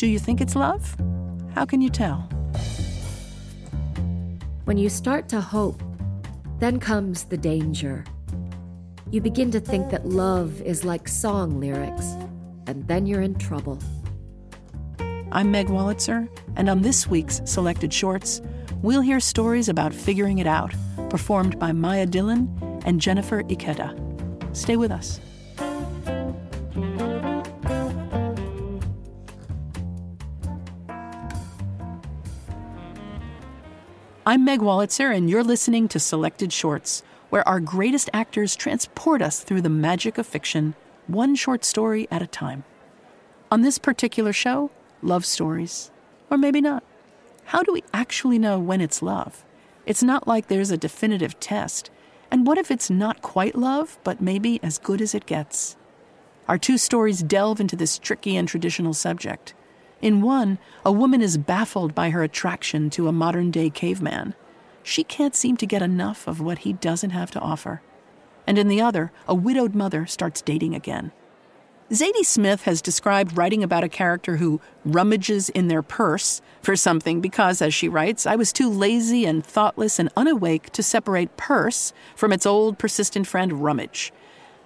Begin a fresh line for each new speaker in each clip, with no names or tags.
Do you think it's love? How can you tell?
When you start to hope, then comes the danger. You begin to think that love is like song lyrics, and then you're in trouble.
I'm Meg Wolitzer, and on this week's Selected Shorts, we'll hear stories about figuring it out, performed by Mia Dillon and Jennifer Ikeda. Stay with us. I'm Meg Wolitzer, and you're listening to Selected Shorts, where our greatest actors transport us through the magic of fiction, one short story at a time. On this particular show, love stories. Or maybe not. How do we actually know when it's love? It's not like there's a definitive test. And what if it's not quite love, but maybe as good as it gets? Our two stories delve into this tricky and traditional subject. In one, a woman is baffled by her attraction to a modern day caveman. She can't seem to get enough of what he doesn't have to offer. And in the other, a widowed mother starts dating again. Zadie Smith has described writing about a character who rummages in their purse for something because, as she writes, I was too lazy and thoughtless and unawake to separate purse from its old persistent friend rummage.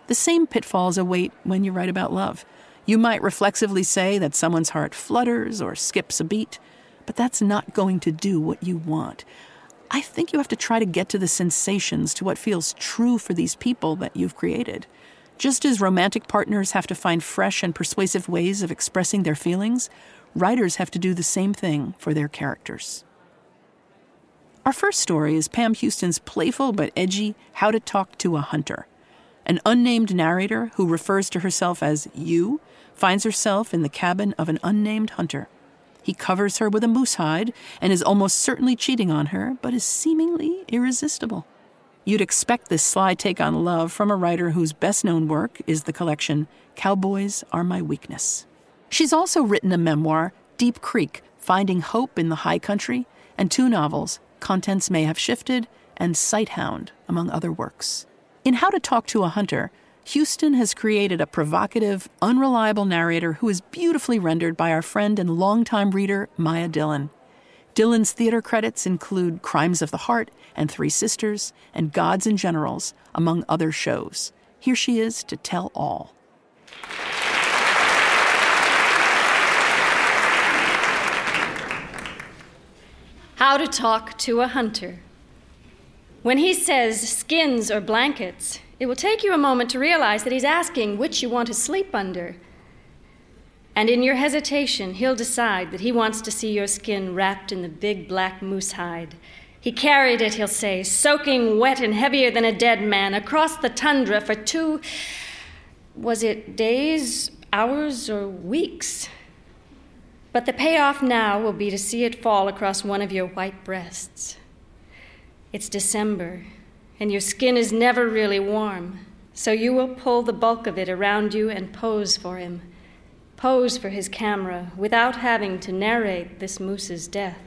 The same pitfalls await when you write about love. You might reflexively say that someone's heart flutters or skips a beat, but that's not going to do what you want. I think you have to try to get to the sensations, to what feels true for these people that you've created. Just as romantic partners have to find fresh and persuasive ways of expressing their feelings, writers have to do the same thing for their characters. Our first story is Pam Houston's playful but edgy How to Talk to a Hunter. An unnamed narrator who refers to herself as you finds herself in the cabin of an unnamed hunter. He covers her with a moose hide and is almost certainly cheating on her, but is seemingly irresistible. You'd expect this sly take on love from a writer whose best known work is the collection Cowboys Are My Weakness. She's also written a memoir, Deep Creek Finding Hope in the High Country, and two novels, Contents May Have Shifted and Sighthound, among other works. In How to Talk to a Hunter, Houston has created a provocative, unreliable narrator who is beautifully rendered by our friend and longtime reader, Mia Dillon. Dillon's theater credits include Crimes of the Heart and Three Sisters and Gods and Generals, among other shows. Here she is to tell all.
How to Talk to a Hunter. When he says skins or blankets, it will take you a moment to realize that he's asking which you want to sleep under. And in your hesitation, he'll decide that he wants to see your skin wrapped in the big black moose hide. He carried it, he'll say, soaking wet and heavier than a dead man, across the tundra for two, was it days, hours, or weeks? But the payoff now will be to see it fall across one of your white breasts. It's December, and your skin is never really warm, so you will pull the bulk of it around you and pose for him. Pose for his camera without having to narrate this moose's death.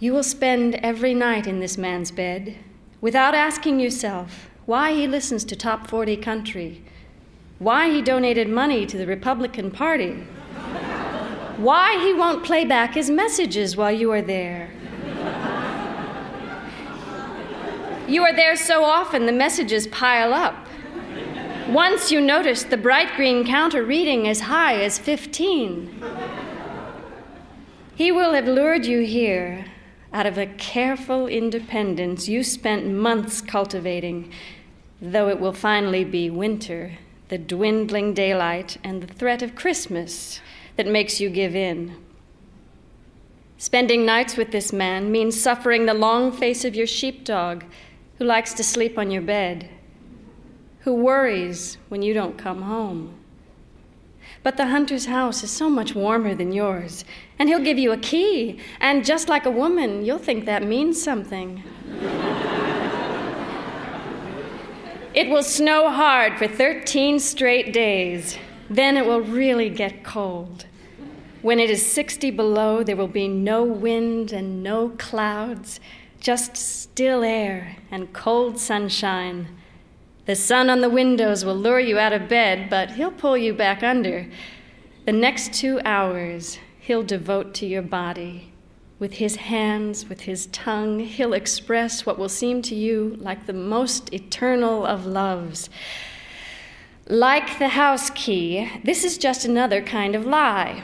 You will spend every night in this man's bed without asking yourself why he listens to top 40 country, why he donated money to the Republican Party, why he won't play back his messages while you are there You are there so often, the messages pile up. Once you notice the bright green counter reading as high as 15. He will have lured you here out of a careful independence you spent months cultivating, though it will finally be winter, the dwindling daylight, and the threat of Christmas that makes you give in. Spending nights with this man means suffering the long face of your sheepdog who likes to sleep on your bed, who worries when you don't come home. But the hunter's house is so much warmer than yours, and he'll give you a key, and just like a woman, you'll think that means something. it will snow hard for 13 straight days. Then it will really get cold. When it is 60 below, there will be no wind and no clouds, just still air and cold sunshine. The sun on the windows will lure you out of bed, but he'll pull you back under. The next two hours he'll devote to your body. With his hands, with his tongue, he'll express what will seem to you like the most eternal of loves. Like the house key, this is just another kind of lie.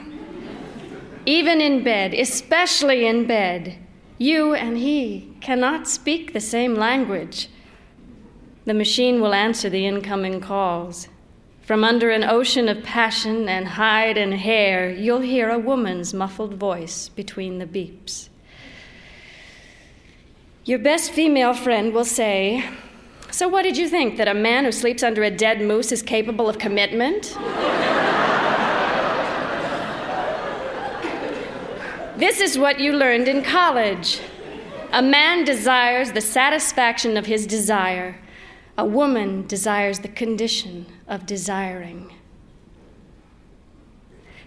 Even in bed, especially in bed, you and he cannot speak the same language. The machine will answer the incoming calls. From under an ocean of passion and hide and hair, you'll hear a woman's muffled voice between the beeps. Your best female friend will say, So, what did you think? That a man who sleeps under a dead moose is capable of commitment? This is what you learned in college. A man desires the satisfaction of his desire. A woman desires the condition of desiring.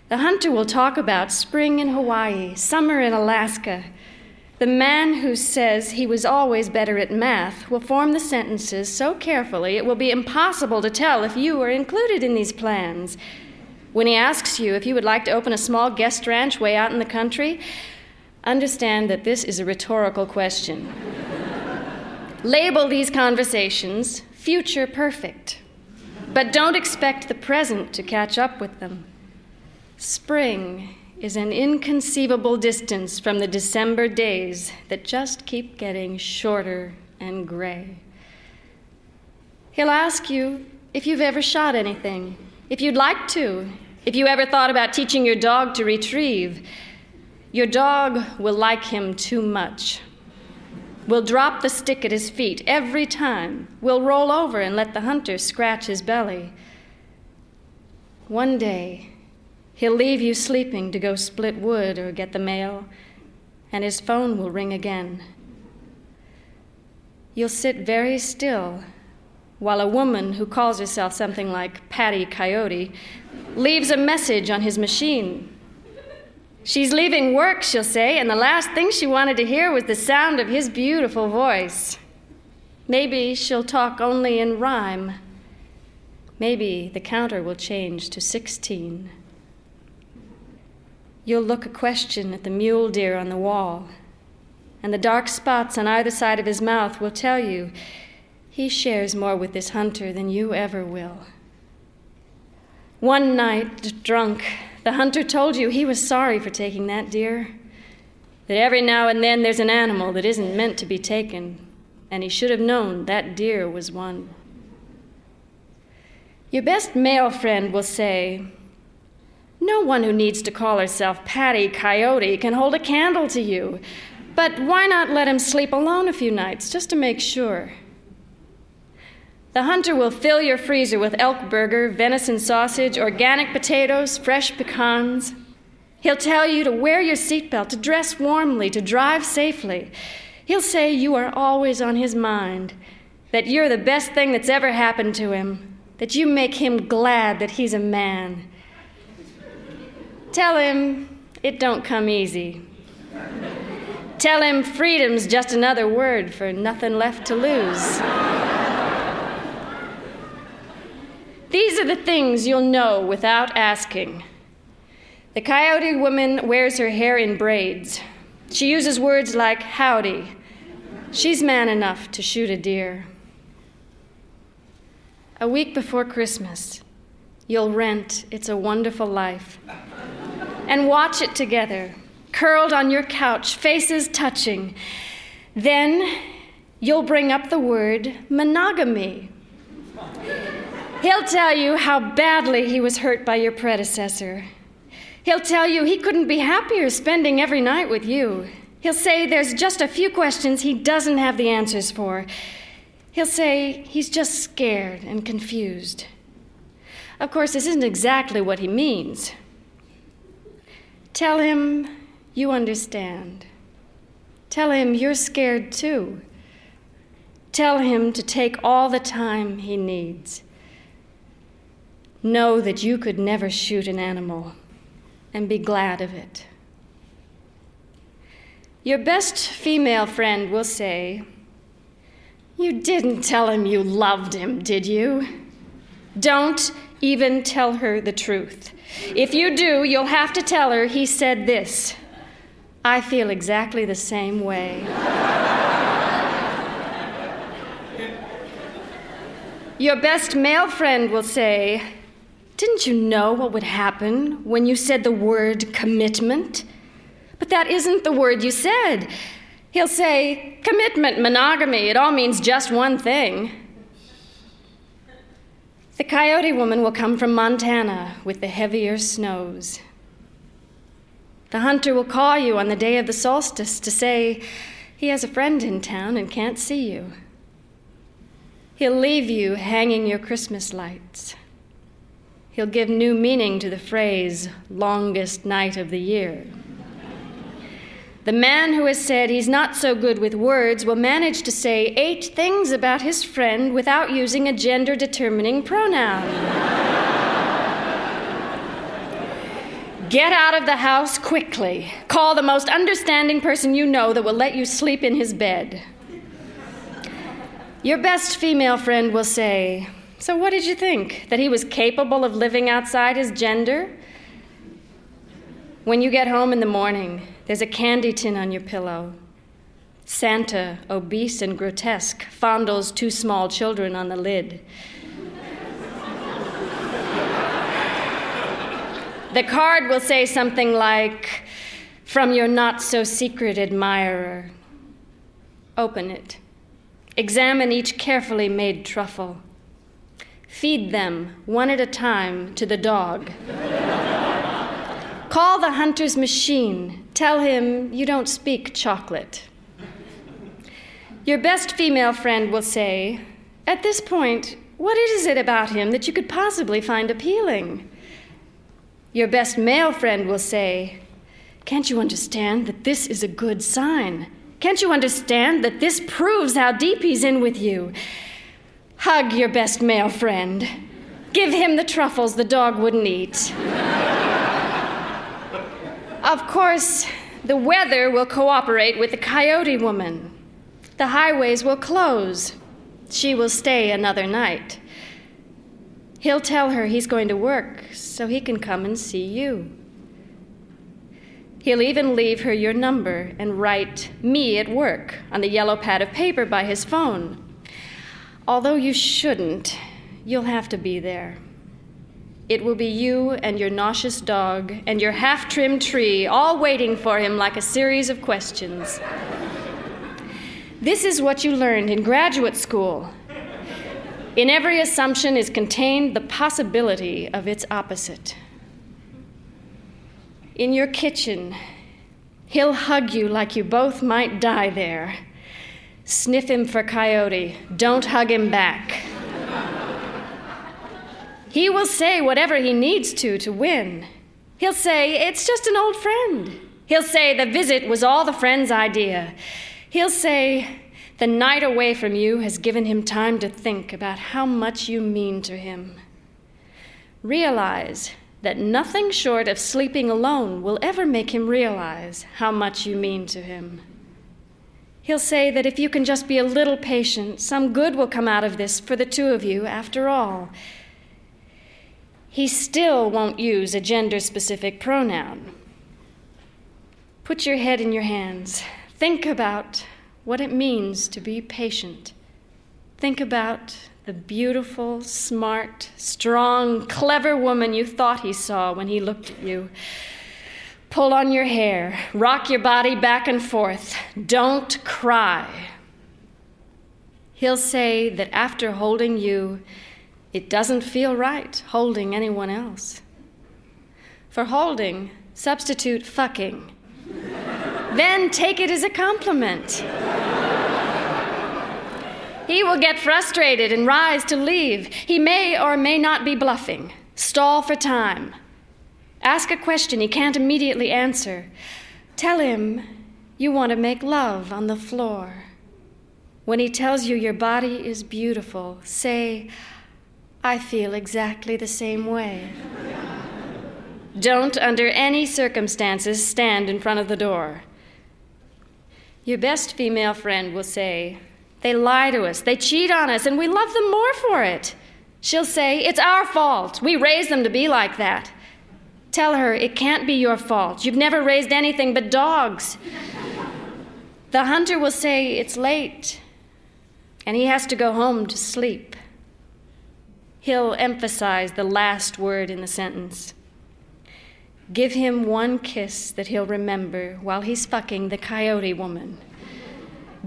The hunter will talk about spring in Hawaii, summer in Alaska. The man who says he was always better at math will form the sentences so carefully it will be impossible to tell if you are included in these plans. When he asks you if you would like to open a small guest ranch way out in the country, understand that this is a rhetorical question. Label these conversations future perfect, but don't expect the present to catch up with them. Spring is an inconceivable distance from the December days that just keep getting shorter and gray. He'll ask you if you've ever shot anything, if you'd like to, if you ever thought about teaching your dog to retrieve. Your dog will like him too much will drop the stick at his feet every time, will roll over and let the hunter scratch his belly. One day, he'll leave you sleeping to go split wood or get the mail, and his phone will ring again. You'll sit very still while a woman who calls herself something like Patty Coyote leaves a message on his machine She's leaving work, she'll say, and the last thing she wanted to hear was the sound of his beautiful voice. Maybe she'll talk only in rhyme. Maybe the counter will change to 16. You'll look a question at the mule deer on the wall, and the dark spots on either side of his mouth will tell you he shares more with this hunter than you ever will. One night, drunk, the hunter told you he was sorry for taking that deer. That every now and then there's an animal that isn't meant to be taken, and he should have known that deer was one. Your best male friend will say, No one who needs to call herself Patty Coyote can hold a candle to you, but why not let him sleep alone a few nights just to make sure? The hunter will fill your freezer with elk burger, venison sausage, organic potatoes, fresh pecans. He'll tell you to wear your seatbelt, to dress warmly, to drive safely. He'll say you are always on his mind, that you're the best thing that's ever happened to him, that you make him glad that he's a man. Tell him it don't come easy. Tell him freedom's just another word for nothing left to lose. These are the things you'll know without asking. The coyote woman wears her hair in braids. She uses words like howdy. She's man enough to shoot a deer. A week before Christmas, you'll rent It's a Wonderful Life and watch it together, curled on your couch, faces touching. Then you'll bring up the word monogamy. He'll tell you how badly he was hurt by your predecessor. He'll tell you he couldn't be happier spending every night with you. He'll say there's just a few questions he doesn't have the answers for. He'll say he's just scared and confused. Of course, this isn't exactly what he means. Tell him you understand. Tell him you're scared too. Tell him to take all the time he needs. Know that you could never shoot an animal and be glad of it. Your best female friend will say, You didn't tell him you loved him, did you? Don't even tell her the truth. If you do, you'll have to tell her he said this. I feel exactly the same way. Your best male friend will say, Didn't you know what would happen when you said the word commitment? But that isn't the word you said. He'll say, Commitment, monogamy, it all means just one thing. The coyote woman will come from Montana with the heavier snows. The hunter will call you on the day of the solstice to say he has a friend in town and can't see you. He'll leave you hanging your Christmas lights. He'll give new meaning to the phrase, longest night of the year. The man who has said he's not so good with words will manage to say eight things about his friend without using a gender determining pronoun. Get out of the house quickly. Call the most understanding person you know that will let you sleep in his bed. Your best female friend will say, So, what did you think? That he was capable of living outside his gender? When you get home in the morning, there's a candy tin on your pillow. Santa, obese and grotesque, fondles two small children on the lid. the card will say something like, From your not so secret admirer. Open it. Examine each carefully made truffle. Feed them, one at a time, to the dog. Call the hunter's machine. Tell him you don't speak chocolate. Your best female friend will say, At this point, what is it about him that you could possibly find appealing? Your best male friend will say, Can't you understand that this is a good sign? Can't you understand that this proves how deep he's in with you? Hug your best male friend. Give him the truffles the dog wouldn't eat. of course, the weather will cooperate with the coyote woman. The highways will close. She will stay another night. He'll tell her he's going to work so he can come and see you. He'll even leave her your number and write me at work on the yellow pad of paper by his phone. Although you shouldn't, you'll have to be there. It will be you and your nauseous dog and your half trimmed tree all waiting for him like a series of questions. This is what you learned in graduate school. In every assumption is contained the possibility of its opposite in your kitchen. He'll hug you like you both might die there. Sniff him for coyote. Don't hug him back. he will say whatever he needs to to win. He'll say, It's just an old friend. He'll say, The visit was all the friend's idea. He'll say, The night away from you has given him time to think about how much you mean to him. Realize that nothing short of sleeping alone will ever make him realize how much you mean to him. He'll say that if you can just be a little patient, some good will come out of this for the two of you after all. He still won't use a gender specific pronoun. Put your head in your hands. Think about what it means to be patient. Think about the beautiful, smart, strong, clever woman you thought he saw when he looked at you. Pull on your hair, rock your body back and forth. Don't cry. He'll say that after holding you, it doesn't feel right holding anyone else. For holding, substitute fucking. then take it as a compliment. He will get frustrated and rise to leave. He may or may not be bluffing. Stall for time. Ask a question he can't immediately answer. Tell him you want to make love on the floor. When he tells you your body is beautiful, say, I feel exactly the same way. Don't, under any circumstances, stand in front of the door. Your best female friend will say, They lie to us, they cheat on us, and we love them more for it. She'll say, It's our fault. We raised them to be like that. Tell her it can't be your fault. You've never raised anything but dogs. the hunter will say, It's late, and he has to go home to sleep. He'll emphasize the last word in the sentence. Give him one kiss that he'll remember while he's fucking the coyote woman.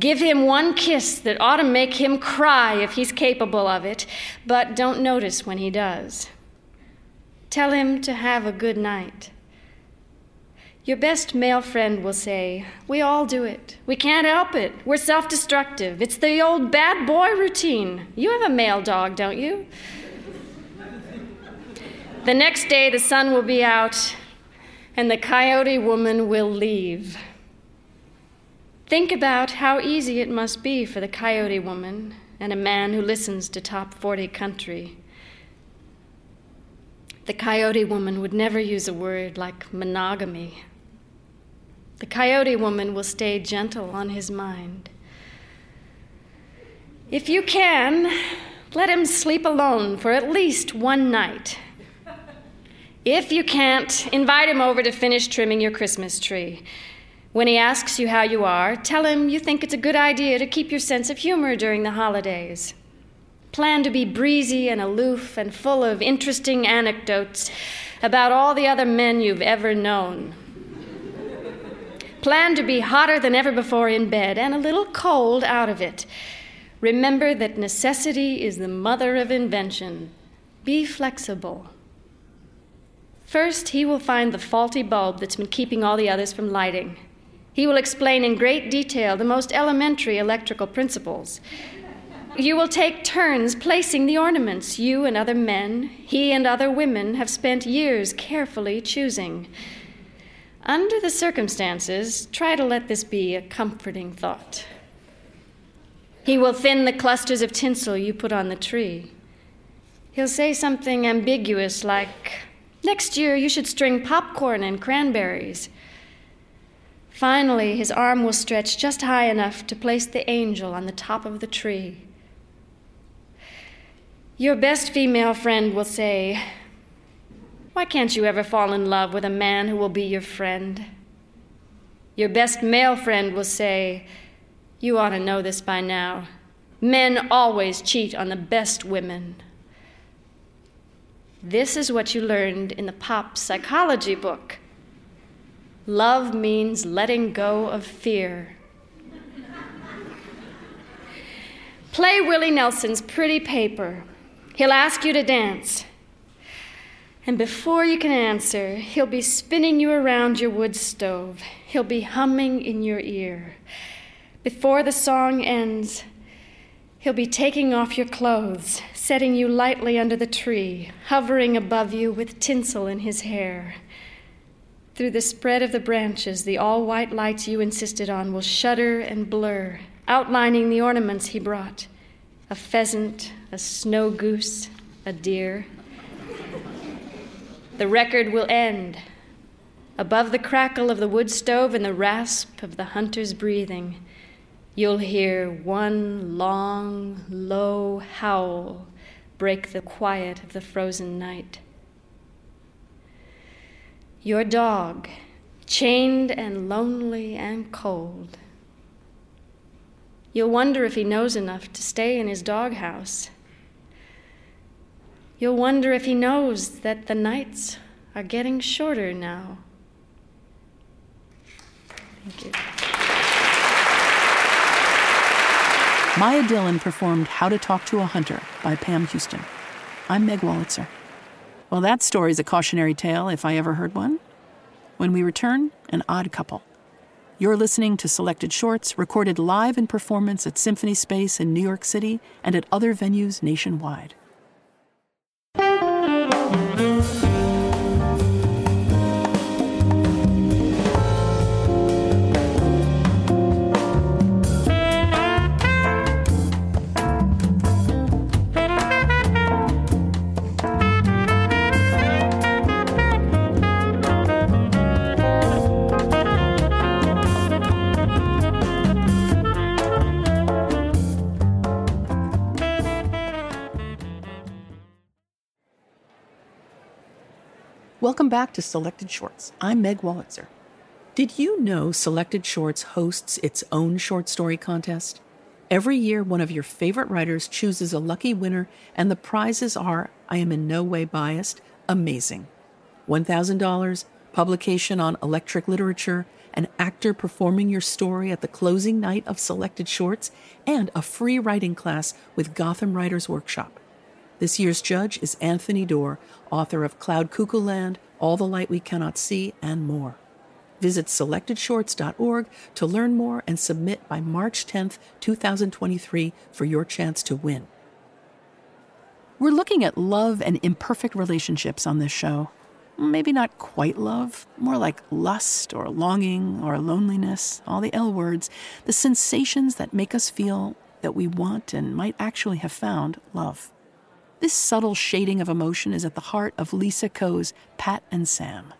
Give him one kiss that ought to make him cry if he's capable of it, but don't notice when he does. Tell him to have a good night. Your best male friend will say, We all do it. We can't help it. We're self destructive. It's the old bad boy routine. You have a male dog, don't you? the next day, the sun will be out, and the coyote woman will leave. Think about how easy it must be for the coyote woman and a man who listens to top 40 country. The coyote woman would never use a word like monogamy. The coyote woman will stay gentle on his mind. If you can, let him sleep alone for at least one night if you can't, invite him over to finish trimming your Christmas tree. When he asks you how you are, tell him you think it's a good idea to keep your sense of humor during the holidays. Plan to be breezy and aloof and full of interesting anecdotes about all the other men you've ever known. Plan to be hotter than ever before in bed and a little cold out of it. Remember that necessity is the mother of invention. Be flexible. First, he will find the faulty bulb that's been keeping all the others from lighting. He will explain in great detail the most elementary electrical principles. You will take turns placing the ornaments you and other men, he and other women have spent years carefully choosing. Under the circumstances, try to let this be a comforting thought. He will thin the clusters of tinsel you put on the tree. He'll say something ambiguous like, Next year, you should string popcorn and cranberries. Finally, his arm will stretch just high enough to place the angel on the top of the tree. Your best female friend will say, Why can't you ever fall in love with a man who will be your friend? Your best male friend will say, You ought to know this by now. Men always cheat on the best women. This is what you learned in the pop psychology book. Love means letting go of fear. Play Willie Nelson's pretty paper. He'll ask you to dance. And before you can answer, he'll be spinning you around your wood stove. He'll be humming in your ear. Before the song ends, he'll be taking off your clothes, setting you lightly under the tree, hovering above you with tinsel in his hair. Through the spread of the branches, the all white lights you insisted on will shudder and blur, outlining the ornaments he brought a pheasant, a snow goose, a deer. The record will end. Above the crackle of the wood stove and the rasp of the hunter's breathing, you'll hear one long, low howl break the quiet of the frozen night. Your dog, chained and lonely and cold. You'll wonder if he knows enough to stay in his doghouse. You'll wonder if he knows that the nights are getting shorter now. Thank you.
Mia Dillon performed How to Talk to a Hunter by Pam Houston. I'm Meg Wolitzer. Well, that story's a cautionary tale if I ever heard one. When we return, an odd couple. You're listening to selected shorts recorded live in performance at Symphony Space in New York City and at other venues nationwide. Welcome back to Selected Shorts. I'm Meg Wolitzer. Did you know Selected Shorts hosts its own short story contest? Every year, one of your favorite writers chooses a lucky winner, and the prizes are, I am in no way biased, amazing. $1,000, publication on electric literature, an actor performing your story at the closing night of Selected Shorts, and a free writing class with Gotham Writers Workshop. This year's judge is Anthony Doerr, author of Cloud Cuckoo Land, All the Light We Cannot See, and more. Visit selectedshorts.org to learn more and submit by March 10th, 2023 for your chance to win. We're looking at love and imperfect relationships on this show. Maybe not quite love, more like lust or longing or loneliness, all the L words, the sensations that make us feel that we want and might actually have found love. This subtle shading of emotion is at the heart of Lisa Ko's Pat and Sam.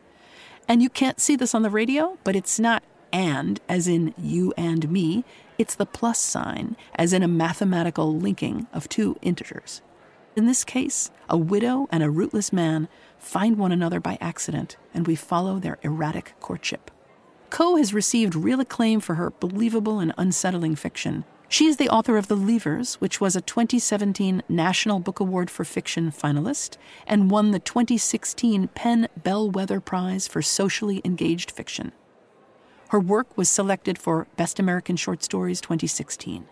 And you can't see this on the radio, but it's not and, as in you and me, it's the plus sign, as in a mathematical linking of two integers. In this case, a widow and a rootless man find one another by accident, and we follow their erratic courtship. Ko has received real acclaim for her believable and unsettling fiction, she is the author of The Leavers, which was a 2017 National Book Award for Fiction finalist and won the 2016 PEN Bellwether Prize for Socially Engaged Fiction. Her work was selected for Best American Short Stories 2016.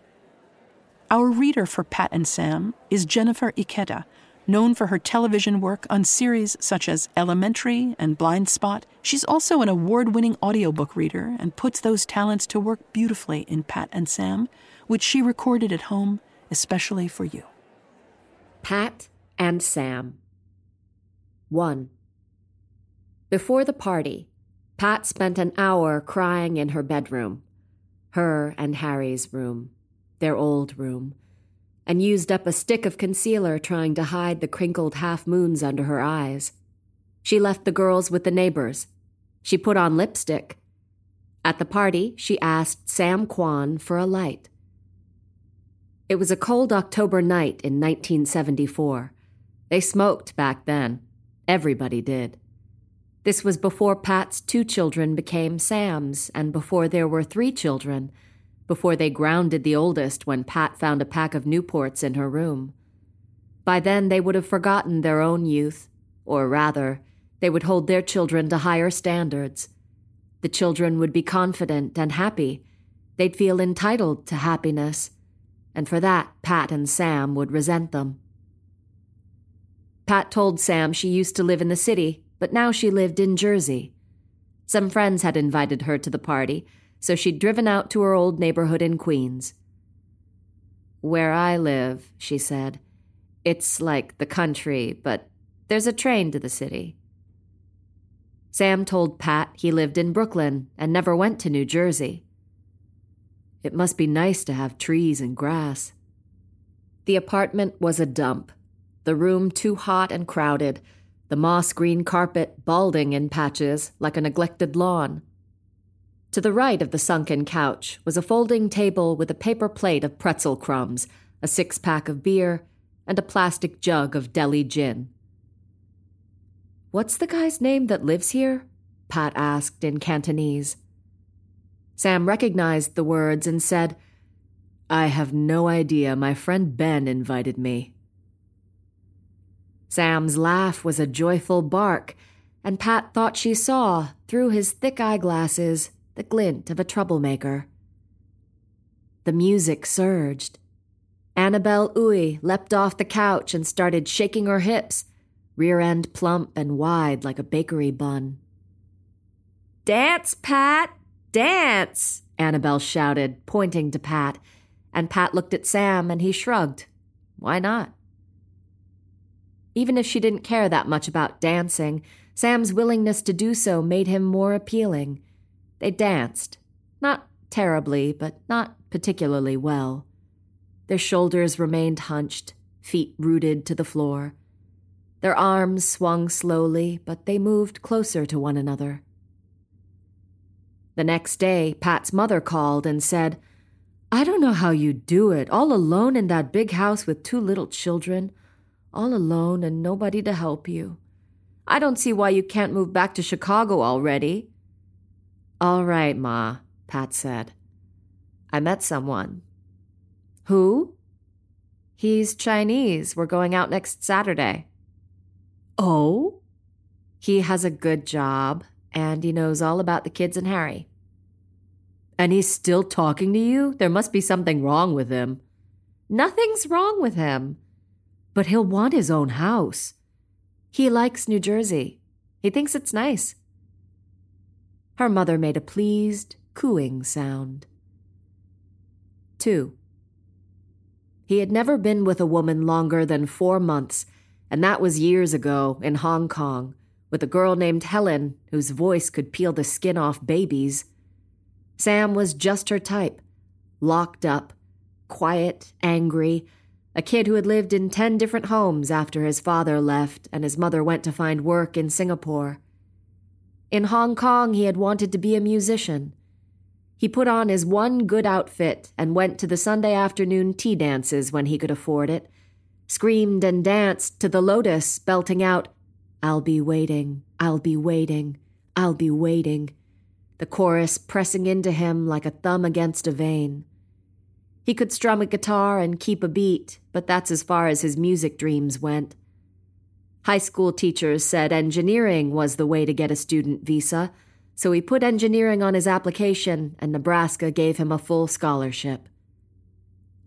Our reader for Pat and Sam is Jennifer Ikeda, known for her television work on series such as Elementary and Blind Spot. She's also an award winning audiobook reader and puts those talents to work beautifully in Pat and Sam, which she recorded at home especially for you.
Pat and Sam. 1. Before the party, Pat spent an hour crying in her bedroom, her and Harry's room, their old room, and used up a stick of concealer trying to hide the crinkled half moons under her eyes. She left the girls with the neighbors. She put on lipstick. At the party, she asked Sam Kwan for a light. It was a cold October night in 1974. They smoked back then. Everybody did. This was before Pat's two children became Sam's, and before there were three children, before they grounded the oldest when Pat found a pack of Newports in her room. By then, they would have forgotten their own youth, or rather, they would hold their children to higher standards. The children would be confident and happy. They'd feel entitled to happiness and for that, Pat and Sam would resent them. Pat told Sam she used to live in the city, but now she lived in Jersey. Some friends had invited her to the party, so she'd driven out to her old neighborhood in Queens. Where I live, she said, it's like the country, but there's a train to the city. Sam told Pat he lived in Brooklyn and never went to New Jersey. It must be nice to have trees and grass. The apartment was a dump, the room too hot and crowded, the moss green carpet balding in patches like a neglected lawn. To the right of the sunken couch was a folding table with a paper plate of pretzel crumbs, a six pack of beer, and a plastic jug of deli gin. What's the guy's name that lives here? Pat asked in Cantonese. Sam recognized the words and said, I have no idea. My friend Ben invited me. Sam's laugh was a joyful bark, and Pat thought she saw, through his thick eyeglasses, the glint of a troublemaker. The music surged. Annabelle Uy leapt off the couch and started shaking her hips, rear end plump and wide like a bakery bun.
Dance, Pat,
Dance! Annabelle shouted, pointing to Pat, and Pat looked at Sam and he shrugged. Why not? Even if she didn't care that much about dancing, Sam's willingness to do so made him more appealing. They danced. Not terribly, but not particularly well. Their shoulders remained hunched, feet rooted to the floor. Their arms swung slowly, but they moved closer to one another. The next day, Pat's mother called and said, I don't know how you do it, all alone in that big house with two little children all alone and nobody to help you. I don't see why you can't move back to Chicago already. All right, Ma, Pat said. I met someone. Who? He's Chinese. We're going out next Saturday. Oh? He has a good job, and he knows all about the kids and Harry. And he's still talking to you? There must be something wrong with him. Nothing's wrong with him but he'll want his own house. He likes New Jersey. He thinks it's nice. Her mother made a pleased, cooing sound. 2. He had never been with a woman longer than four months, and that was years ago in Hong Kong, with a girl named Helen whose voice could peel the skin off babies. Sam was just her type locked up, quiet, angry, a kid who had lived in 10 different homes after his father left and his mother went to find work in Singapore. In Hong Kong, he had wanted to be a musician. He put on his one good outfit and went to the Sunday afternoon tea dances when he could afford it, screamed and danced to the Lotus, belting out, I'll be waiting, I'll be waiting, I'll be waiting, the chorus pressing into him like a thumb against a vein. He could strum a guitar and keep a beat, but that's as far as his music dreams went. High school teachers said engineering was the way to get a student visa, so he put engineering on his application, and Nebraska gave him a full scholarship.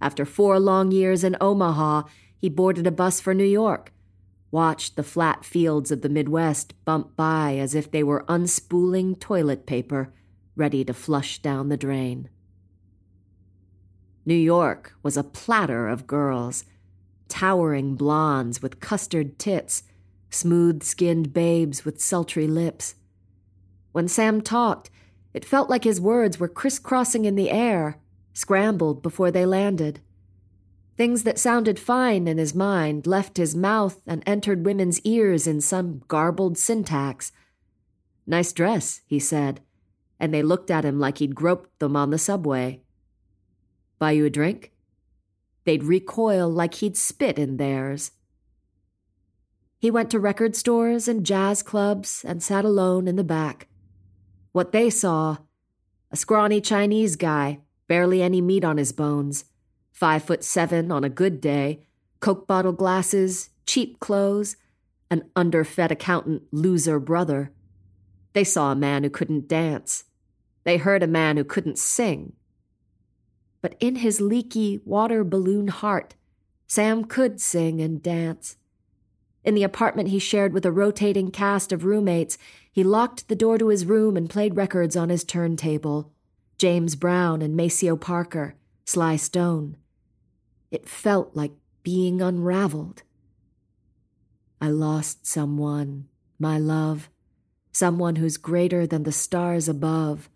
After four long years in Omaha, he boarded a bus for New York, watched the flat fields of the Midwest bump by as if they were unspooling toilet paper, ready to flush down the drain. New York was a platter of girls towering blondes with custard tits, smooth skinned babes with sultry lips. When Sam talked, it felt like his words were crisscrossing in the air, scrambled before they landed. Things that sounded fine in his mind left his mouth and entered women's ears in some garbled syntax. Nice dress, he said, and they looked at him like he'd groped them on the subway. Buy you a drink? They'd recoil like he'd spit in theirs. He went to record stores and jazz clubs and sat alone in the back. What they saw a scrawny Chinese guy, barely any meat on his bones, five foot seven on a good day, Coke bottle glasses, cheap clothes, an underfed accountant loser brother. They saw a man who couldn't dance. They heard a man who couldn't sing but in his leaky water balloon heart, Sam could sing and dance. In the apartment he shared with a rotating cast of roommates, he locked the door to his room and played records on his turntable James Brown and Maceo Parker, Sly Stone. It felt like being unraveled. I lost someone, my love, someone who's greater than the stars above.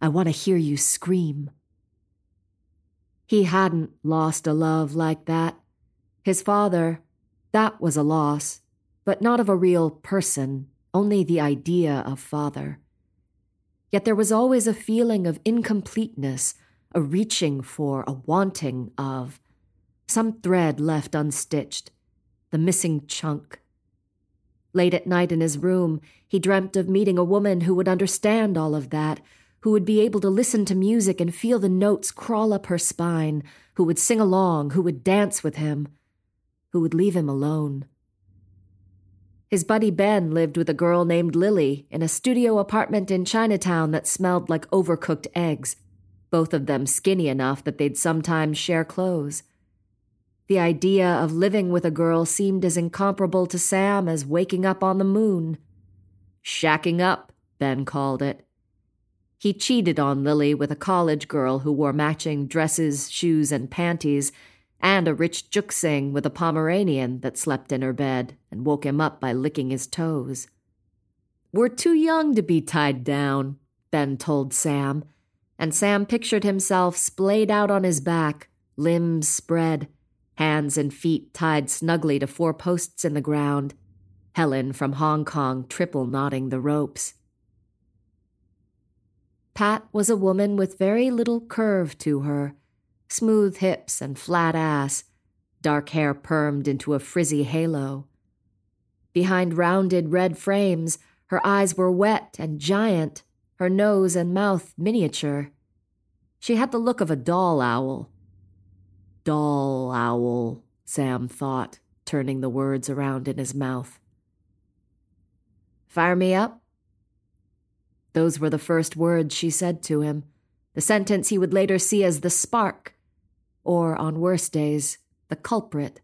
I want to hear you scream. He hadn't lost a love like that. His father, that was a loss, but not of a real person, only the idea of father. Yet there was always a feeling of incompleteness, a reaching for, a wanting of. Some thread left unstitched, the missing chunk. Late at night in his room, he dreamt of meeting a woman who would understand all of that, who would be able to listen to music and feel the notes crawl up her spine, who would sing along, who would dance with him, who would leave him alone. His buddy Ben lived with a girl named Lily in a studio apartment in Chinatown that smelled like overcooked eggs, both of them skinny enough that they'd sometimes share clothes. The idea of living with a girl seemed as incomparable to Sam as waking up on the moon. Shacking up, Ben called it. He cheated on Lily with a college girl who wore matching dresses, shoes, and panties, and a rich juxing with a Pomeranian that slept in her bed and woke him up by licking his toes. We're too young to be tied down, Ben told Sam, and Sam pictured himself splayed out on his back, limbs spread, hands and feet tied snugly to four posts in the ground, Helen from Hong Kong triple knotting the ropes. Pat was a woman with very little curve to her smooth hips and flat ass, dark hair permed into a frizzy halo. Behind rounded red frames, her eyes were wet and giant, her nose and mouth miniature. She had the look of a doll owl. Doll owl, Sam thought, turning the words around in his mouth. Fire me up? Those were the first words she said to him, the sentence he would later see as the spark, or, on worse days, the culprit.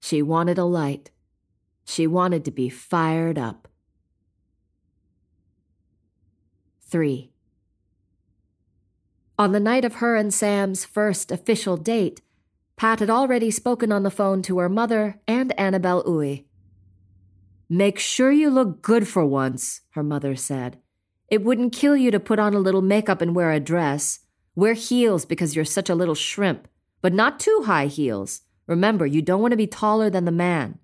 She wanted a light. She wanted to be fired up. 3. On the night of her and Sam's first official date, Pat had already spoken on the phone to her mother and Annabel Uy. Make sure you look good for once, her mother said. It wouldn't kill you to put on a little makeup and wear a dress. Wear heels because you're such a little shrimp, but not too high heels. Remember, you don't want to be taller than the man.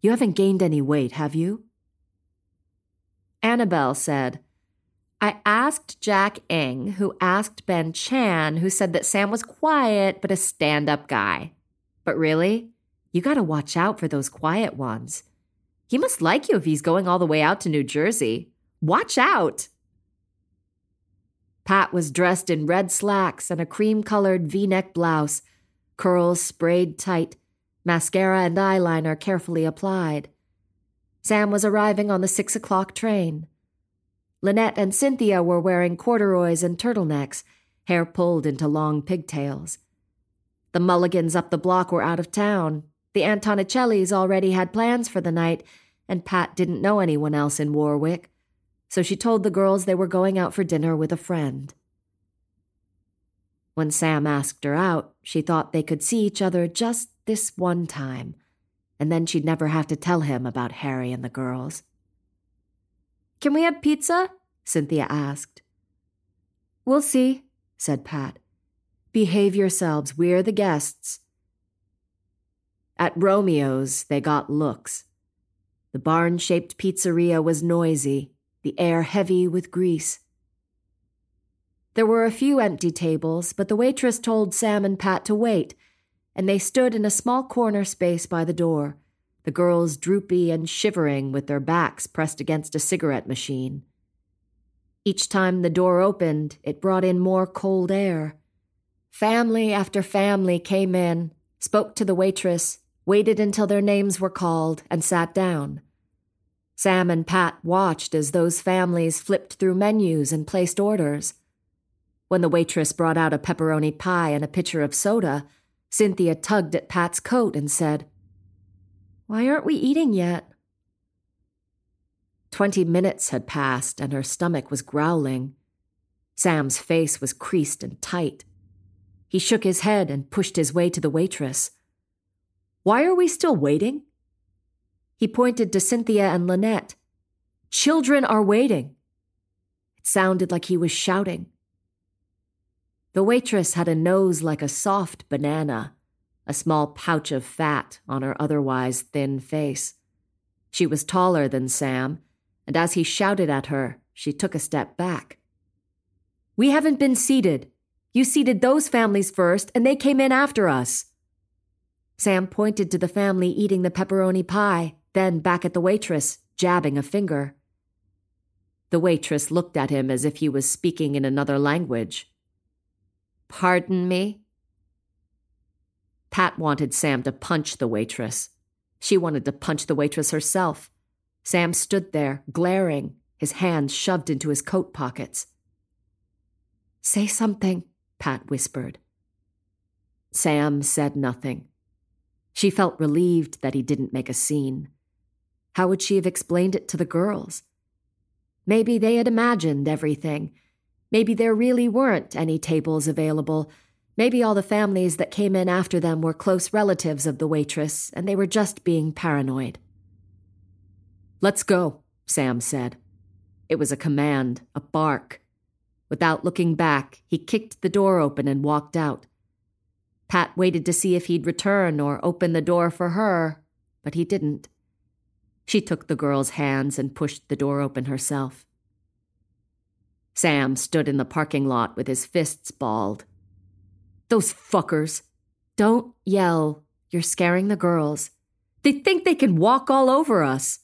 You haven't gained any weight, have you? Annabel said, I asked Jack Eng, who asked Ben Chan, who said that Sam was quiet but a stand up guy. But really, you gotta watch out for those quiet ones. He must like you if he's going all the way out to New Jersey. Watch out! Pat was dressed in red slacks and a cream colored v neck blouse, curls sprayed tight, mascara and eyeliner carefully applied. Sam was arriving on the six o'clock train. Lynette and Cynthia were wearing corduroys and turtlenecks, hair pulled into long pigtails. The Mulligans up the block were out of town, the Antonicellis already had plans for the night, and Pat didn't know anyone else in Warwick, so she told the girls they were going out for dinner with a friend. When Sam asked her out, she thought they could see each other just this one time, and then she'd never have to tell him about Harry and the girls. Can we have pizza? Cynthia asked. We'll see, said Pat. Behave yourselves, we're the guests. At Romeo's, they got looks. The barn shaped pizzeria was noisy, the air heavy with grease. There were a few empty tables, but the waitress told Sam and Pat to wait, and they stood in a small corner space by the door, the girls droopy and shivering with their backs pressed against a cigarette machine. Each time the door opened, it brought in more cold air. Family after family came in, spoke to the waitress, waited until their names were called, and sat down. Sam and Pat watched as those families flipped through menus and placed orders. When the waitress brought out a pepperoni pie and a pitcher of soda, Cynthia tugged at Pat's coat and said, Why aren't we eating yet? Twenty minutes had passed and her stomach was growling. Sam's face was creased and tight. He shook his head and pushed his way to the waitress. Why are we still waiting? He pointed to Cynthia and Lynette. Children are waiting. It sounded like he was shouting. The waitress had a nose like a soft banana, a small pouch of fat on her otherwise thin face. She was taller than Sam, and as he shouted at her, she took a step back. We haven't been seated. You seated those families first, and they came in after us. Sam pointed to the family eating the pepperoni pie, then back at the waitress, jabbing a finger. The waitress looked at him as if he was speaking in another language. Pardon me? Pat wanted Sam to punch the waitress. She wanted to punch the waitress herself. Sam stood there, glaring, his hands shoved into his coat pockets. Say something, Pat whispered. Sam said nothing. She felt relieved that he didn't make a scene. How would she have explained it to the girls? Maybe they had imagined everything, Maybe there really weren't any tables available. Maybe all the families that came in after them were close relatives of the waitress, and they were just being paranoid. Let's go, Sam said. It was a command, a bark. Without looking back, he kicked the door open and walked out. Pat waited to see if he'd return or open the door for her, but he didn't. She took the girl's hands and pushed the door open herself. Sam stood in the parking lot with his fists balled. Those fuckers! Don't yell. You're scaring the girls. They think they can walk all over us.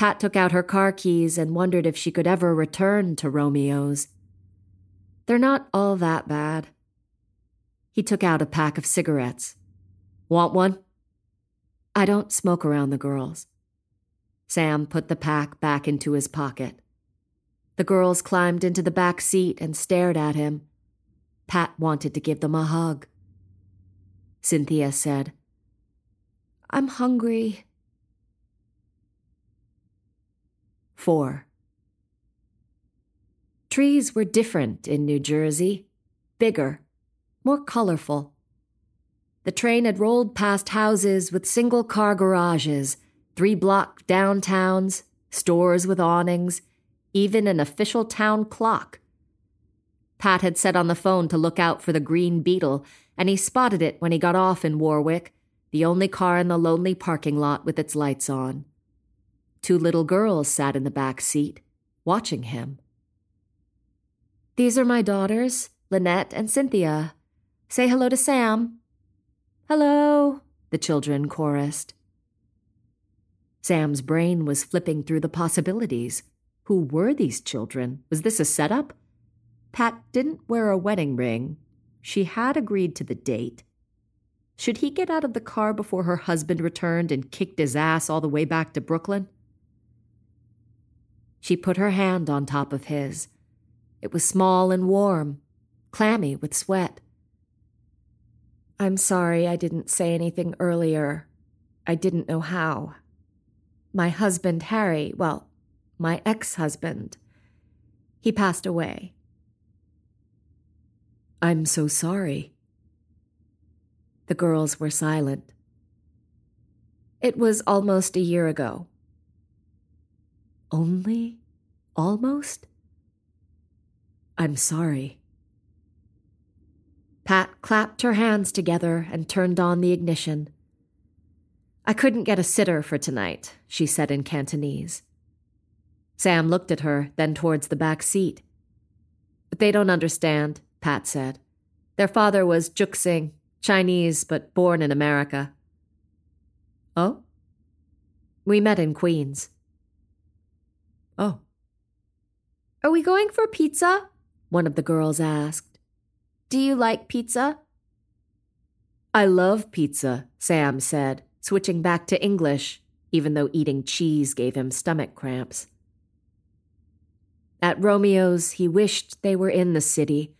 Pat took out her car keys and wondered if she could ever return to Romeo's. They're not all that bad. He took out a pack of cigarettes. Want one? I don't smoke around the girls. Sam put the pack back into his pocket. The girls climbed into the back seat and stared at him. Pat wanted to give them a hug. Cynthia said, I'm hungry. 4. Trees were different in New Jersey, bigger, more colorful. The train had rolled past houses with single car garages, three block downtowns, stores with awnings, even an official town clock. Pat had said on the phone to look out for the green beetle, and he spotted it when he got off in Warwick, the only car in the lonely parking lot with its lights on. Two little girls sat in the back seat, watching him. These are my daughters, Lynette and Cynthia. Say hello to Sam. Hello, the children chorused. Sam's brain was flipping through the possibilities. Who were these children? Was this a setup? Pat didn't wear a wedding ring. She had agreed to the date. Should he get out of the car before her husband returned and kicked his ass all the way back to Brooklyn? She put her hand on top of his. It was small and warm, clammy with sweat. I'm sorry I didn't say anything earlier. I didn't know how. My husband, Harry, well, my ex husband, he passed away. I'm so sorry. The girls were silent. It was almost a year ago. Only? Almost? I'm sorry. Pat clapped her hands together and turned on the ignition. I couldn't get a sitter for tonight, she said in Cantonese. Sam looked at her, then towards the back seat. But they don't understand, Pat said. Their father was Juk Singh, Chinese, but born in America. Oh? We met in Queens. Oh. Are we going for pizza? One of the girls asked. Do you like pizza? I love pizza, Sam said, switching back to English, even though eating cheese gave him stomach cramps. At Romeo's, he wished they were in the city,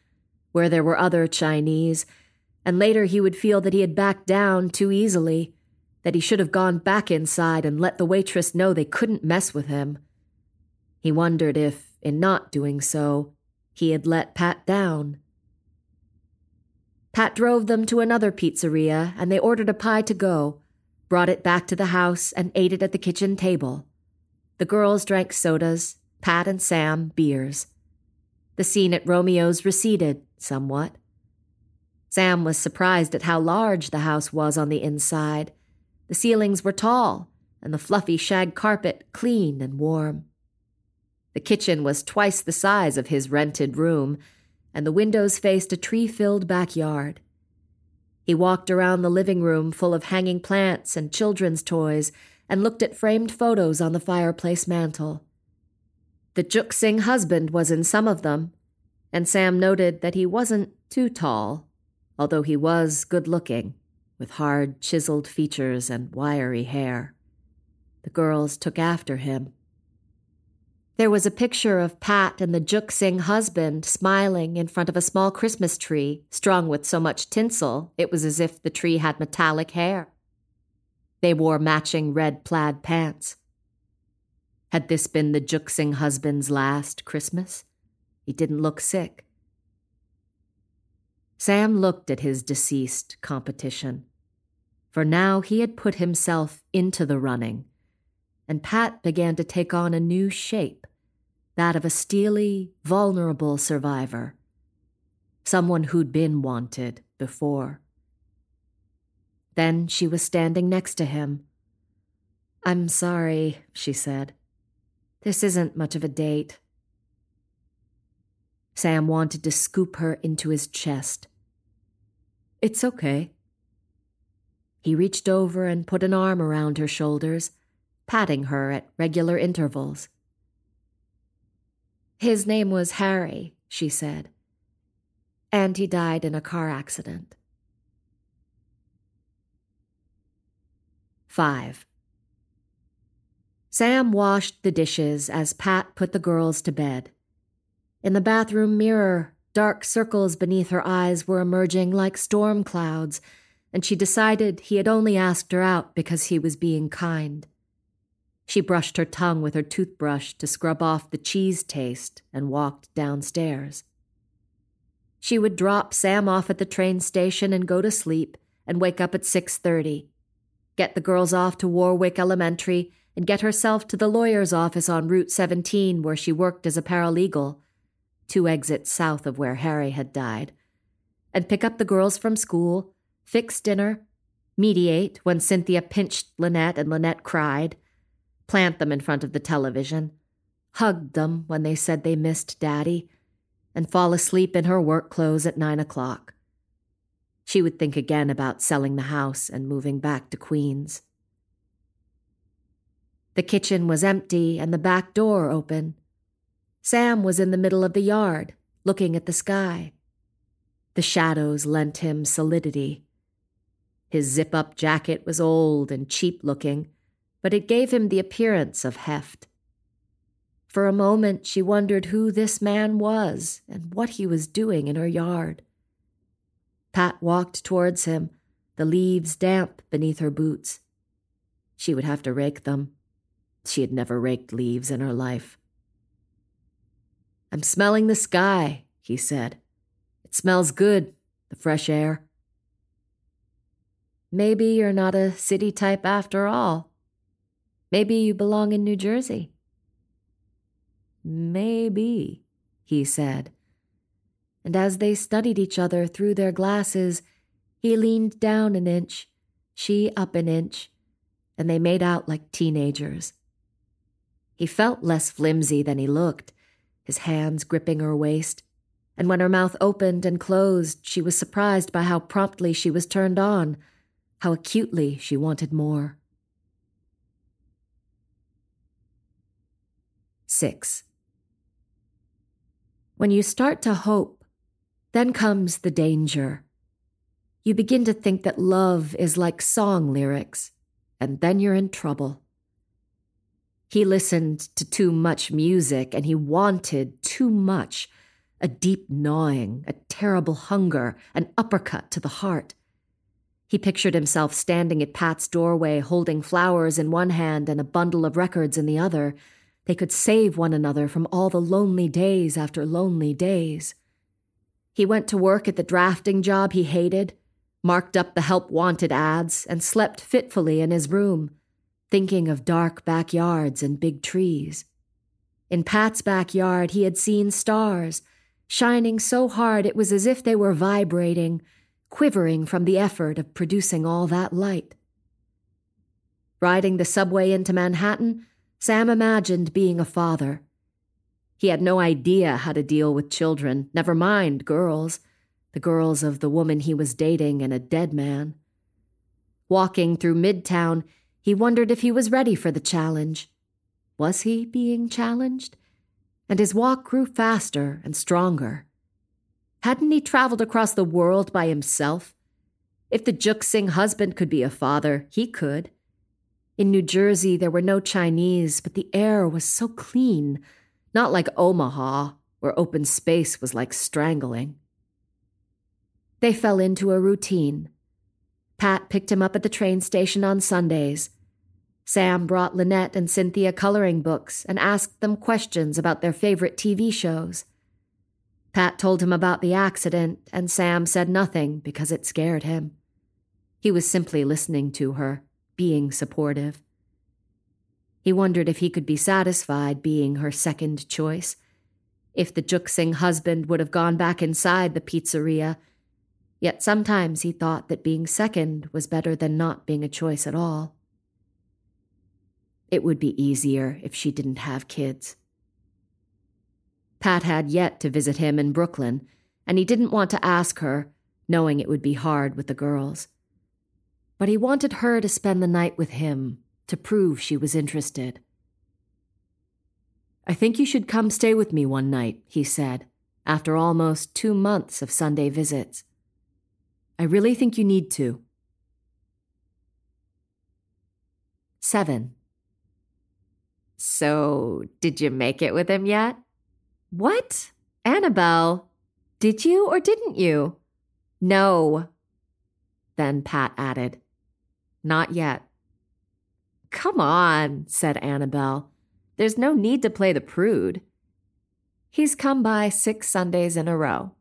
where there were other Chinese, and later he would feel that he had backed down too easily, that he should have gone back inside and let the waitress know they couldn't mess with him. He wondered if, in not doing so, he had let Pat down. Pat drove them to another pizzeria and they ordered a pie to go, brought it back to the house, and ate it at the kitchen table. The girls drank sodas, Pat and Sam beers. The scene at Romeo's receded somewhat. Sam was surprised at how large the house was on the inside. The ceilings were tall, and the fluffy shag carpet clean and warm. The kitchen was twice the size of his rented room, and the windows faced a tree filled backyard. He walked around the living room full of hanging plants and children's toys and looked at framed photos on the fireplace mantel. The Juk Singh husband was in some of them, and Sam noted that he wasn't too tall, although he was good looking, with hard, chiseled features and wiry hair. The girls took after him. There was a picture of Pat and the Juk Singh husband smiling in front of a small Christmas tree, strung with so much tinsel it was as if the tree had metallic hair. They wore matching red plaid pants. Had this been the Juk Singh husband's last Christmas? He didn't look sick. Sam looked at his deceased competition, for now he had put himself into the running, and Pat began to take on a new shape that of a steely, vulnerable survivor, someone who'd been wanted before. Then she was standing next to him. I'm sorry, she said. This isn't much of a date. Sam wanted to scoop her into his chest. It's okay. He reached over and put an arm around her shoulders, patting her at regular intervals. His name was Harry, she said, and he died in a car accident. 5. Sam washed the dishes as Pat put the girls to bed. In the bathroom mirror, dark circles beneath her eyes were emerging like storm clouds, and she decided he had only asked her out because he was being kind. She brushed her tongue with her toothbrush to scrub off the cheese taste and walked downstairs. She would drop Sam off at the train station and go to sleep and wake up at 6:30. Get the girls off to Warwick Elementary and get herself to the lawyer's office on Route 17 where she worked as a paralegal, two exits south of where Harry had died, and pick up the girls from school, fix dinner, mediate when Cynthia pinched Lynette and Lynette cried, plant them in front of the television, hugged them when they said they missed Daddy, and fall asleep in her work clothes at nine o'clock. She would think again about selling the house and moving back to Queens. The kitchen was empty and the back door open. Sam was in the middle of the yard, looking at the sky. The shadows lent him solidity. His zip up jacket was old and cheap looking, but it gave him the appearance of heft. For a moment, she wondered who this man was and what he was doing in her yard. Pat walked towards him, the leaves damp beneath her boots. She would have to rake them. She had never raked leaves in her life. I'm smelling the sky, he said. It smells good, the fresh air. Maybe you're not a city type after all. Maybe you belong in New Jersey. Maybe, he said. And as they studied each other through their glasses, he leaned down an inch, she up an inch, and they made out like teenagers. He felt less flimsy than he looked, his hands gripping her waist, and when her mouth opened and closed, she was surprised by how promptly she was turned on, how acutely she wanted more. 6. When you start to hope, then comes the danger. You begin to think that love is like song lyrics, and then you're in trouble. He listened to too much music and he wanted too much a deep gnawing, a terrible hunger, an uppercut to the heart. He pictured himself standing at Pat's doorway, holding flowers in one hand and a bundle of records in the other. They could save one another from all the lonely days after lonely days. He went to work at the drafting job he hated, marked up the help wanted ads, and slept fitfully in his room thinking of dark backyards and big trees. In Pat's backyard, he had seen stars, shining so hard it was as if they were vibrating, quivering from the effort of producing all that light. Riding the subway into Manhattan, Sam imagined being a father. He had no idea how to deal with children, never mind girls, the girls of the woman he was dating and a dead man. Walking through Midtown, he wondered if he was ready for the challenge. Was he being challenged? And his walk grew faster and stronger. Hadn't he traveled across the world by himself? If the Juxing husband could be a father, he could. In New Jersey, there were no Chinese, but the air was so clean, not like Omaha, where open space was like strangling. They fell into a routine. Pat picked him up at the train station on Sundays. Sam brought Lynette and Cynthia coloring books and asked them questions about their favorite TV shows. Pat told him about the accident, and Sam said nothing because it scared him. He was simply listening to her, being supportive. He wondered if he could be satisfied being her second choice, if the Juxing husband would have gone back inside the pizzeria. Yet sometimes he thought that being second was better than not being a choice at all. It would be easier if she didn't have kids. Pat had yet to visit him in Brooklyn, and he didn't want to ask her, knowing it would be hard with the girls. But he wanted her to spend the night with him, to prove she was interested. I think you should come stay with me one night, he said, after almost two months of Sunday visits. I really think you need to. 7. So, did you make it with him yet? What? Annabelle, did you or didn't you? No. Then Pat added, Not yet. Come on, said Annabelle. There's no need to play the prude. He's come by six Sundays in a row,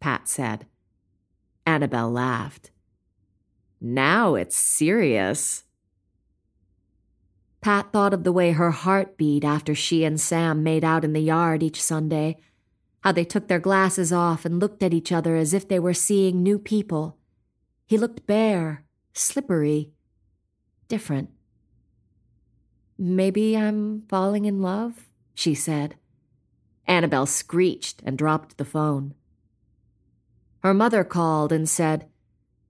Pat said. Annabelle laughed. Now it's serious. Pat thought of the way her heart beat after she and Sam made out in the yard each Sunday, how they took their glasses off and looked at each other as if they were seeing new people. He looked bare, slippery, different. Maybe I'm falling in love, she said. Annabelle screeched and dropped the phone. Her mother called and said,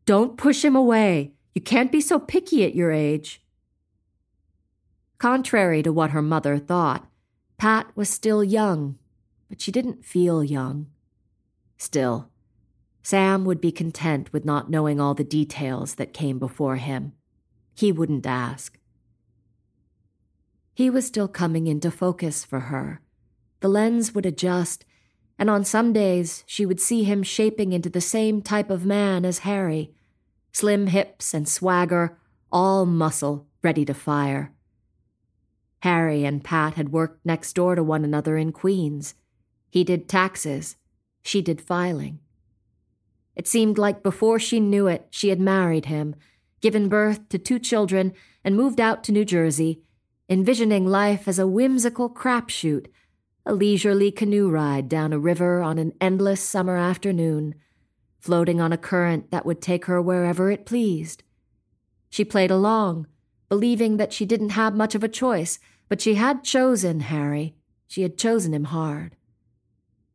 Don't push him away. You can't be so picky at your age. Contrary to what her mother thought, Pat was still young, but she didn't feel young. Still, Sam would be content with not knowing all the details that came before him. He wouldn't ask. He was still coming into focus for her. The lens would adjust, and on some days she would see him shaping into the same type of man as Harry slim hips and swagger, all muscle, ready to fire. Harry and Pat had worked next door to one another in Queens. He did taxes, she did filing. It seemed like before she knew it, she had married him, given birth to two children, and moved out to New Jersey, envisioning life as a whimsical crapshoot, a leisurely canoe ride down a river on an endless summer afternoon, floating on a current that would take her wherever it pleased. She played along, believing that she didn't have much of a choice, but she had chosen Harry. She had chosen him hard.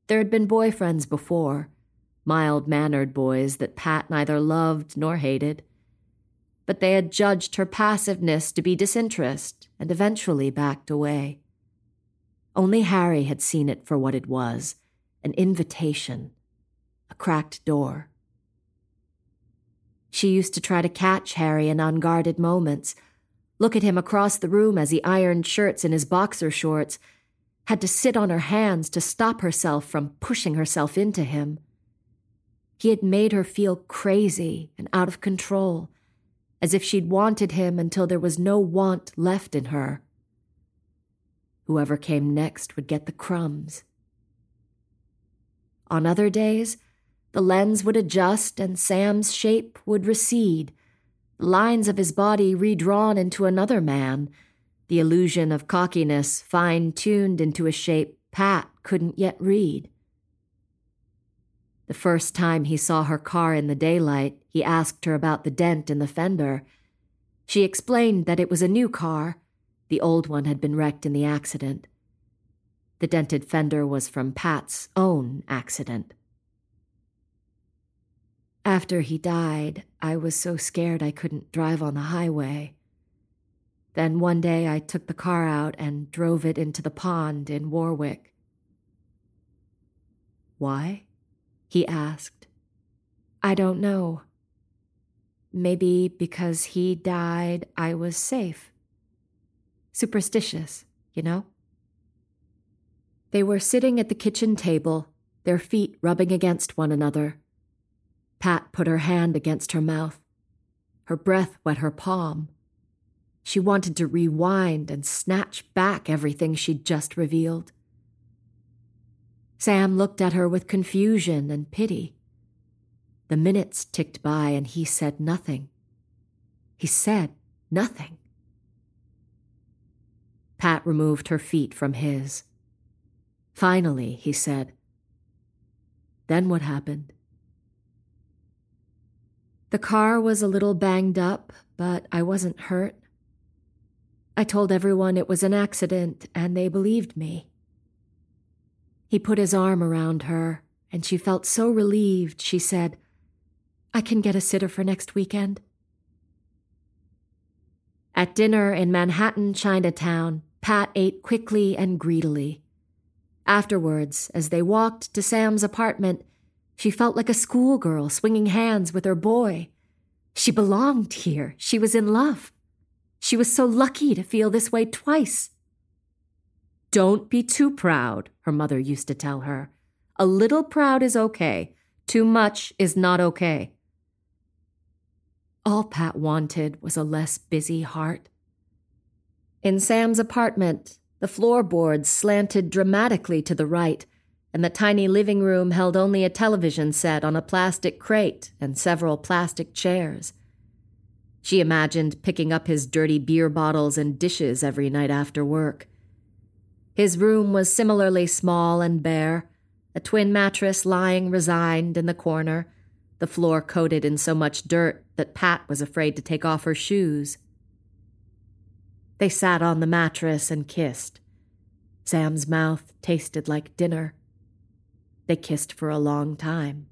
There had been boyfriends before, mild mannered boys that Pat neither loved nor hated. But they had judged her passiveness to be disinterest and eventually backed away. Only Harry had seen it for what it was an invitation, a cracked door. She used to try to catch Harry in unguarded moments, look at him across the room as he ironed shirts in his boxer shorts, had to sit on her hands to stop herself from pushing herself into him. He had made her feel crazy and out of control, as if she'd wanted him until there was no want left in her. Whoever came next would get the crumbs. On other days, the lens would adjust and Sam's shape would recede lines of his body redrawn into another man, the illusion of cockiness fine tuned into a shape Pat couldn't yet read. The first time he saw her car in the daylight, he asked her about the dent in the fender. She explained that it was a new car. The old one had been wrecked in the accident. The dented fender was from Pat's own accident. After he died, I was so scared I couldn't drive on the highway. Then one day I took the car out and drove it into the pond in Warwick. Why? He asked. I don't know. Maybe because he died, I was safe. Superstitious, you know? They were sitting at the kitchen table, their feet rubbing against one another. Pat put her hand against her mouth. Her breath wet her palm. She wanted to rewind and snatch back everything she'd just revealed. Sam looked at her with confusion and pity. The minutes ticked by and he said nothing. He said nothing. Pat removed her feet from his. Finally, he said, Then what happened? The car was a little banged up, but I wasn't hurt. I told everyone it was an accident, and they believed me. He put his arm around her, and she felt so relieved, she said, I can get a sitter for next weekend. At dinner in Manhattan, Chinatown, Pat ate quickly and greedily. Afterwards, as they walked to Sam's apartment, she felt like a schoolgirl swinging hands with her boy. She belonged here. She was in love. She was so lucky to feel this way twice. Don't be too proud, her mother used to tell her. A little proud is okay. Too much is not okay. All Pat wanted was a less busy heart. In Sam's apartment, the floorboards slanted dramatically to the right, and the tiny living room held only a television set on a plastic crate and several plastic chairs. She imagined picking up his dirty beer bottles and dishes every night after work. His room was similarly small and bare, a twin mattress lying resigned in the corner, the floor coated in so much dirt that Pat was afraid to take off her shoes. They sat on the mattress and kissed. Sam's mouth tasted like dinner. They kissed for a long time.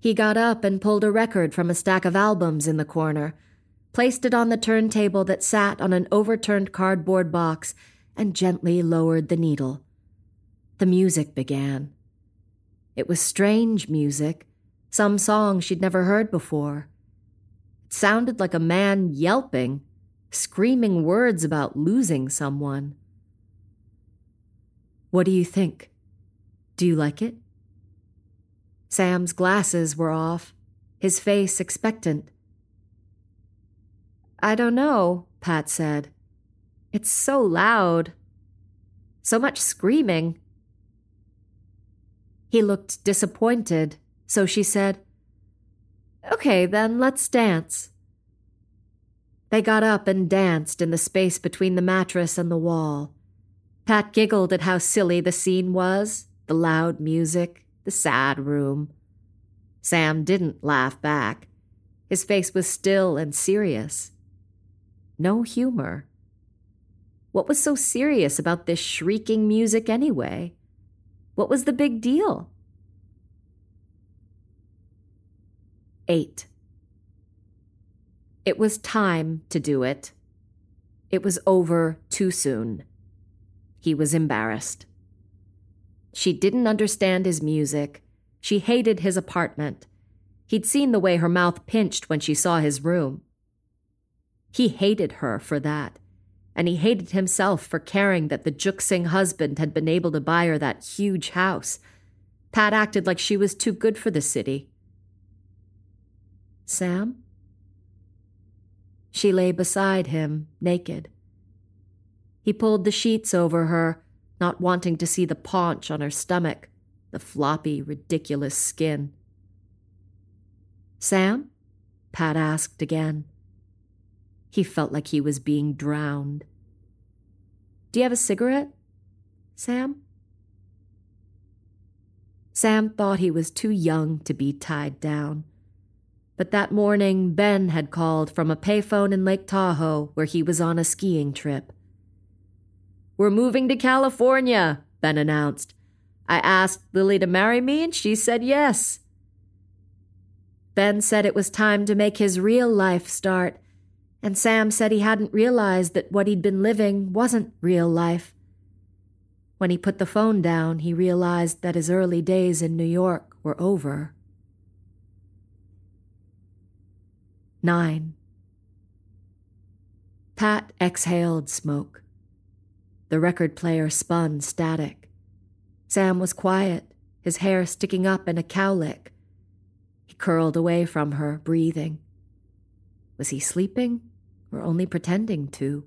He got up and pulled a record from a stack of albums in the corner, placed it on the turntable that sat on an overturned cardboard box, and gently lowered the needle. The music began. It was strange music, some song she'd never heard before. It sounded like a man yelping, screaming words about losing someone. What do you think? Do you like it? Sam's glasses were off, his face expectant. I don't know, Pat said. It's so loud. So much screaming. He looked disappointed, so she said, Okay, then let's dance. They got up and danced in the space between the mattress and the wall. Pat giggled at how silly the scene was the loud music, the sad room. Sam didn't laugh back. His face was still and serious. No humor. What was so serious about this shrieking music anyway? What was the big deal? 8. It was time to do it. It was over too soon. He was embarrassed. She didn't understand his music. She hated his apartment. He'd seen the way her mouth pinched when she saw his room. He hated her for that, and he hated himself for caring that the Juxing husband had been able to buy her that huge house. Pat acted like she was too good for the city. Sam? She lay beside him, naked. He pulled the sheets over her, not wanting to see the paunch on her stomach, the floppy, ridiculous skin. Sam? Pat asked again. He felt like he was being drowned. Do you have a cigarette, Sam? Sam thought he was too young to be tied down. But that morning, Ben had called from a payphone in Lake Tahoe where he was on a skiing trip. We're moving to California, Ben announced. I asked Lily to marry me, and she said yes. Ben said it was time to make his real life start, and Sam said he hadn't realized that what he'd been living wasn't real life. When he put the phone down, he realized that his early days in New York were over. 9. Pat exhaled smoke. The record player spun static. Sam was quiet, his hair sticking up in a cowlick. He curled away from her, breathing. Was he sleeping or only pretending to?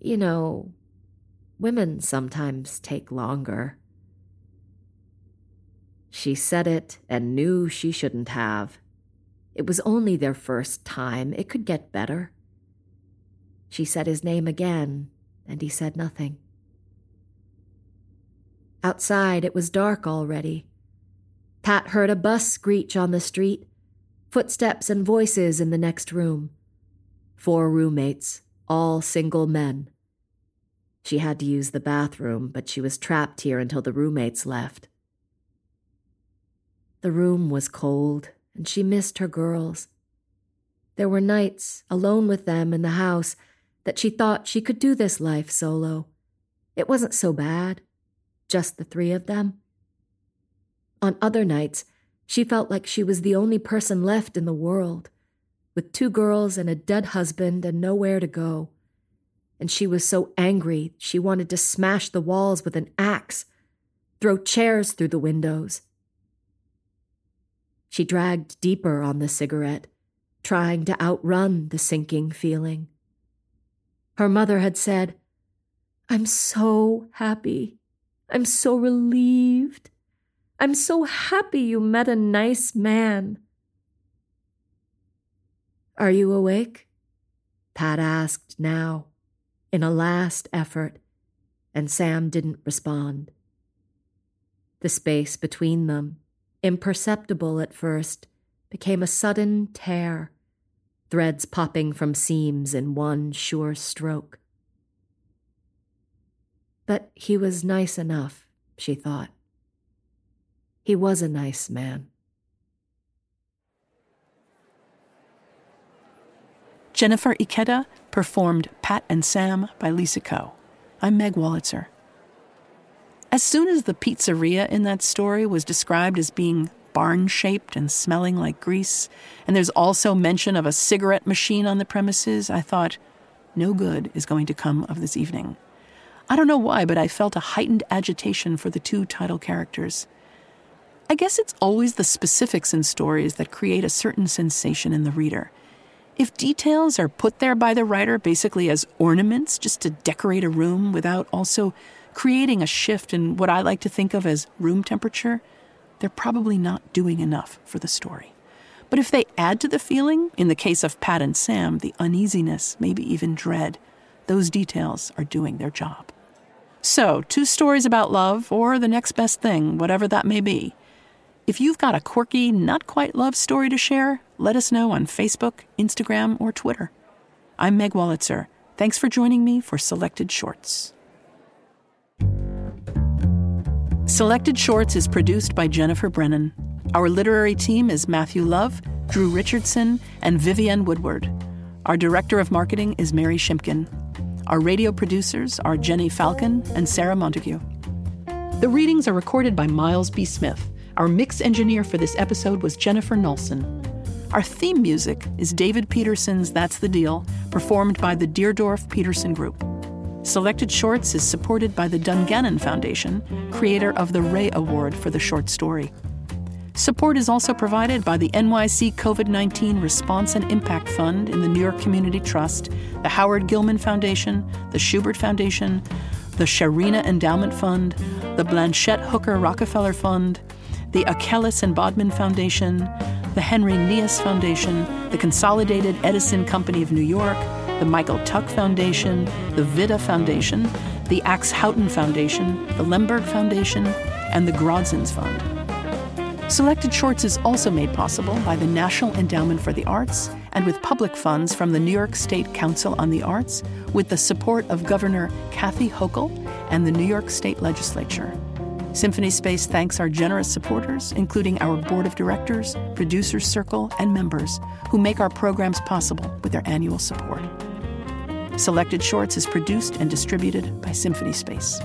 You know, women sometimes take longer. She said it and knew she shouldn't have. It was only their first time. It could get better. She said his name again, and he said nothing. Outside, it was dark already. Pat heard a bus screech on the street, footsteps and voices in the next room. Four roommates, all single men. She had to use the bathroom, but she was trapped here until the roommates left. The room was cold, and she missed her girls. There were nights, alone with them in the house, that she thought she could do this life solo. It wasn't so bad, just the three of them. On other nights, she felt like she was the only person left in the world, with two girls and a dead husband and nowhere to go. And she was so angry she wanted to smash the walls with an axe, throw chairs through the windows. She dragged deeper on the cigarette, trying to outrun the sinking feeling. Her mother had said, I'm so happy. I'm so relieved. I'm so happy you met a nice man. Are you awake? Pat asked now, in a last effort, and Sam didn't respond. The space between them, imperceptible at first, became a sudden tear threads popping from seams in one sure stroke. But he was nice enough, she thought. He was a nice man.
Jennifer Ikeda performed Pat and Sam by Lisa Ko. I'm Meg Wolitzer. As soon as the pizzeria in that story was described as being barn shaped and smelling like grease, and there's also mention of a cigarette machine on the premises, I thought, no good is going to come of this evening. I don't know why, but I felt a heightened agitation for the two title characters. I guess it's always the specifics in stories that create a certain sensation in the reader. If details are put there by the writer basically as ornaments just to decorate a room without also creating a shift in what I like to think of as room temperature, they're probably not doing enough for the story. But if they add to the feeling, in the case of Pat and Sam, the uneasiness, maybe even dread, those details are doing their job. So, two stories about love, or the next best thing, whatever that may be. If you've got a quirky, not quite love story to share, let us know on Facebook, Instagram, or Twitter. I'm Meg Wolitzer. Thanks for joining me for Selected Shorts. Selected Shorts is produced by Jennifer Brennan. Our literary team is Matthew Love, Drew Richardson, and Vivienne Woodward. Our director of marketing is Mary Shimkin. Our radio producers are Jenny Falcon and Sarah Montague. The readings are recorded by Miles B. Smith. Our mix engineer for this episode was Jennifer Nolson. Our theme music is David Peterson's That's the Deal, performed by the Deerdorf Peterson Group. Selected Shorts is supported by the Dungannon Foundation, creator of the Rea Award for the short story. Support is also provided by the NYC COVID 19 Response and Impact Fund in the New York Community Trust, the Howard Gilman Foundation, the Shubert Foundation, the Sharina Endowment Fund, the Blanchette Hooker Rockefeller Fund, the Achilles and Bodman Foundation, the Henry Nias Foundation, the Consolidated Edison Company of New York, the Michael Tuck Foundation, the Vida Foundation, the Axe Houghton Foundation, the Lemberg Foundation, and the Grodzins Fund. Selected Shorts is also made possible by the National Endowment for the Arts and with public funds from the New York State Council on the Arts with the support of Governor Kathy Hochul and the New York State Legislature. Symphony Space thanks our generous supporters, including our board of directors, producers circle, and members who make our programs possible with their annual support. Selected Shorts is produced and distributed by Symphony Space.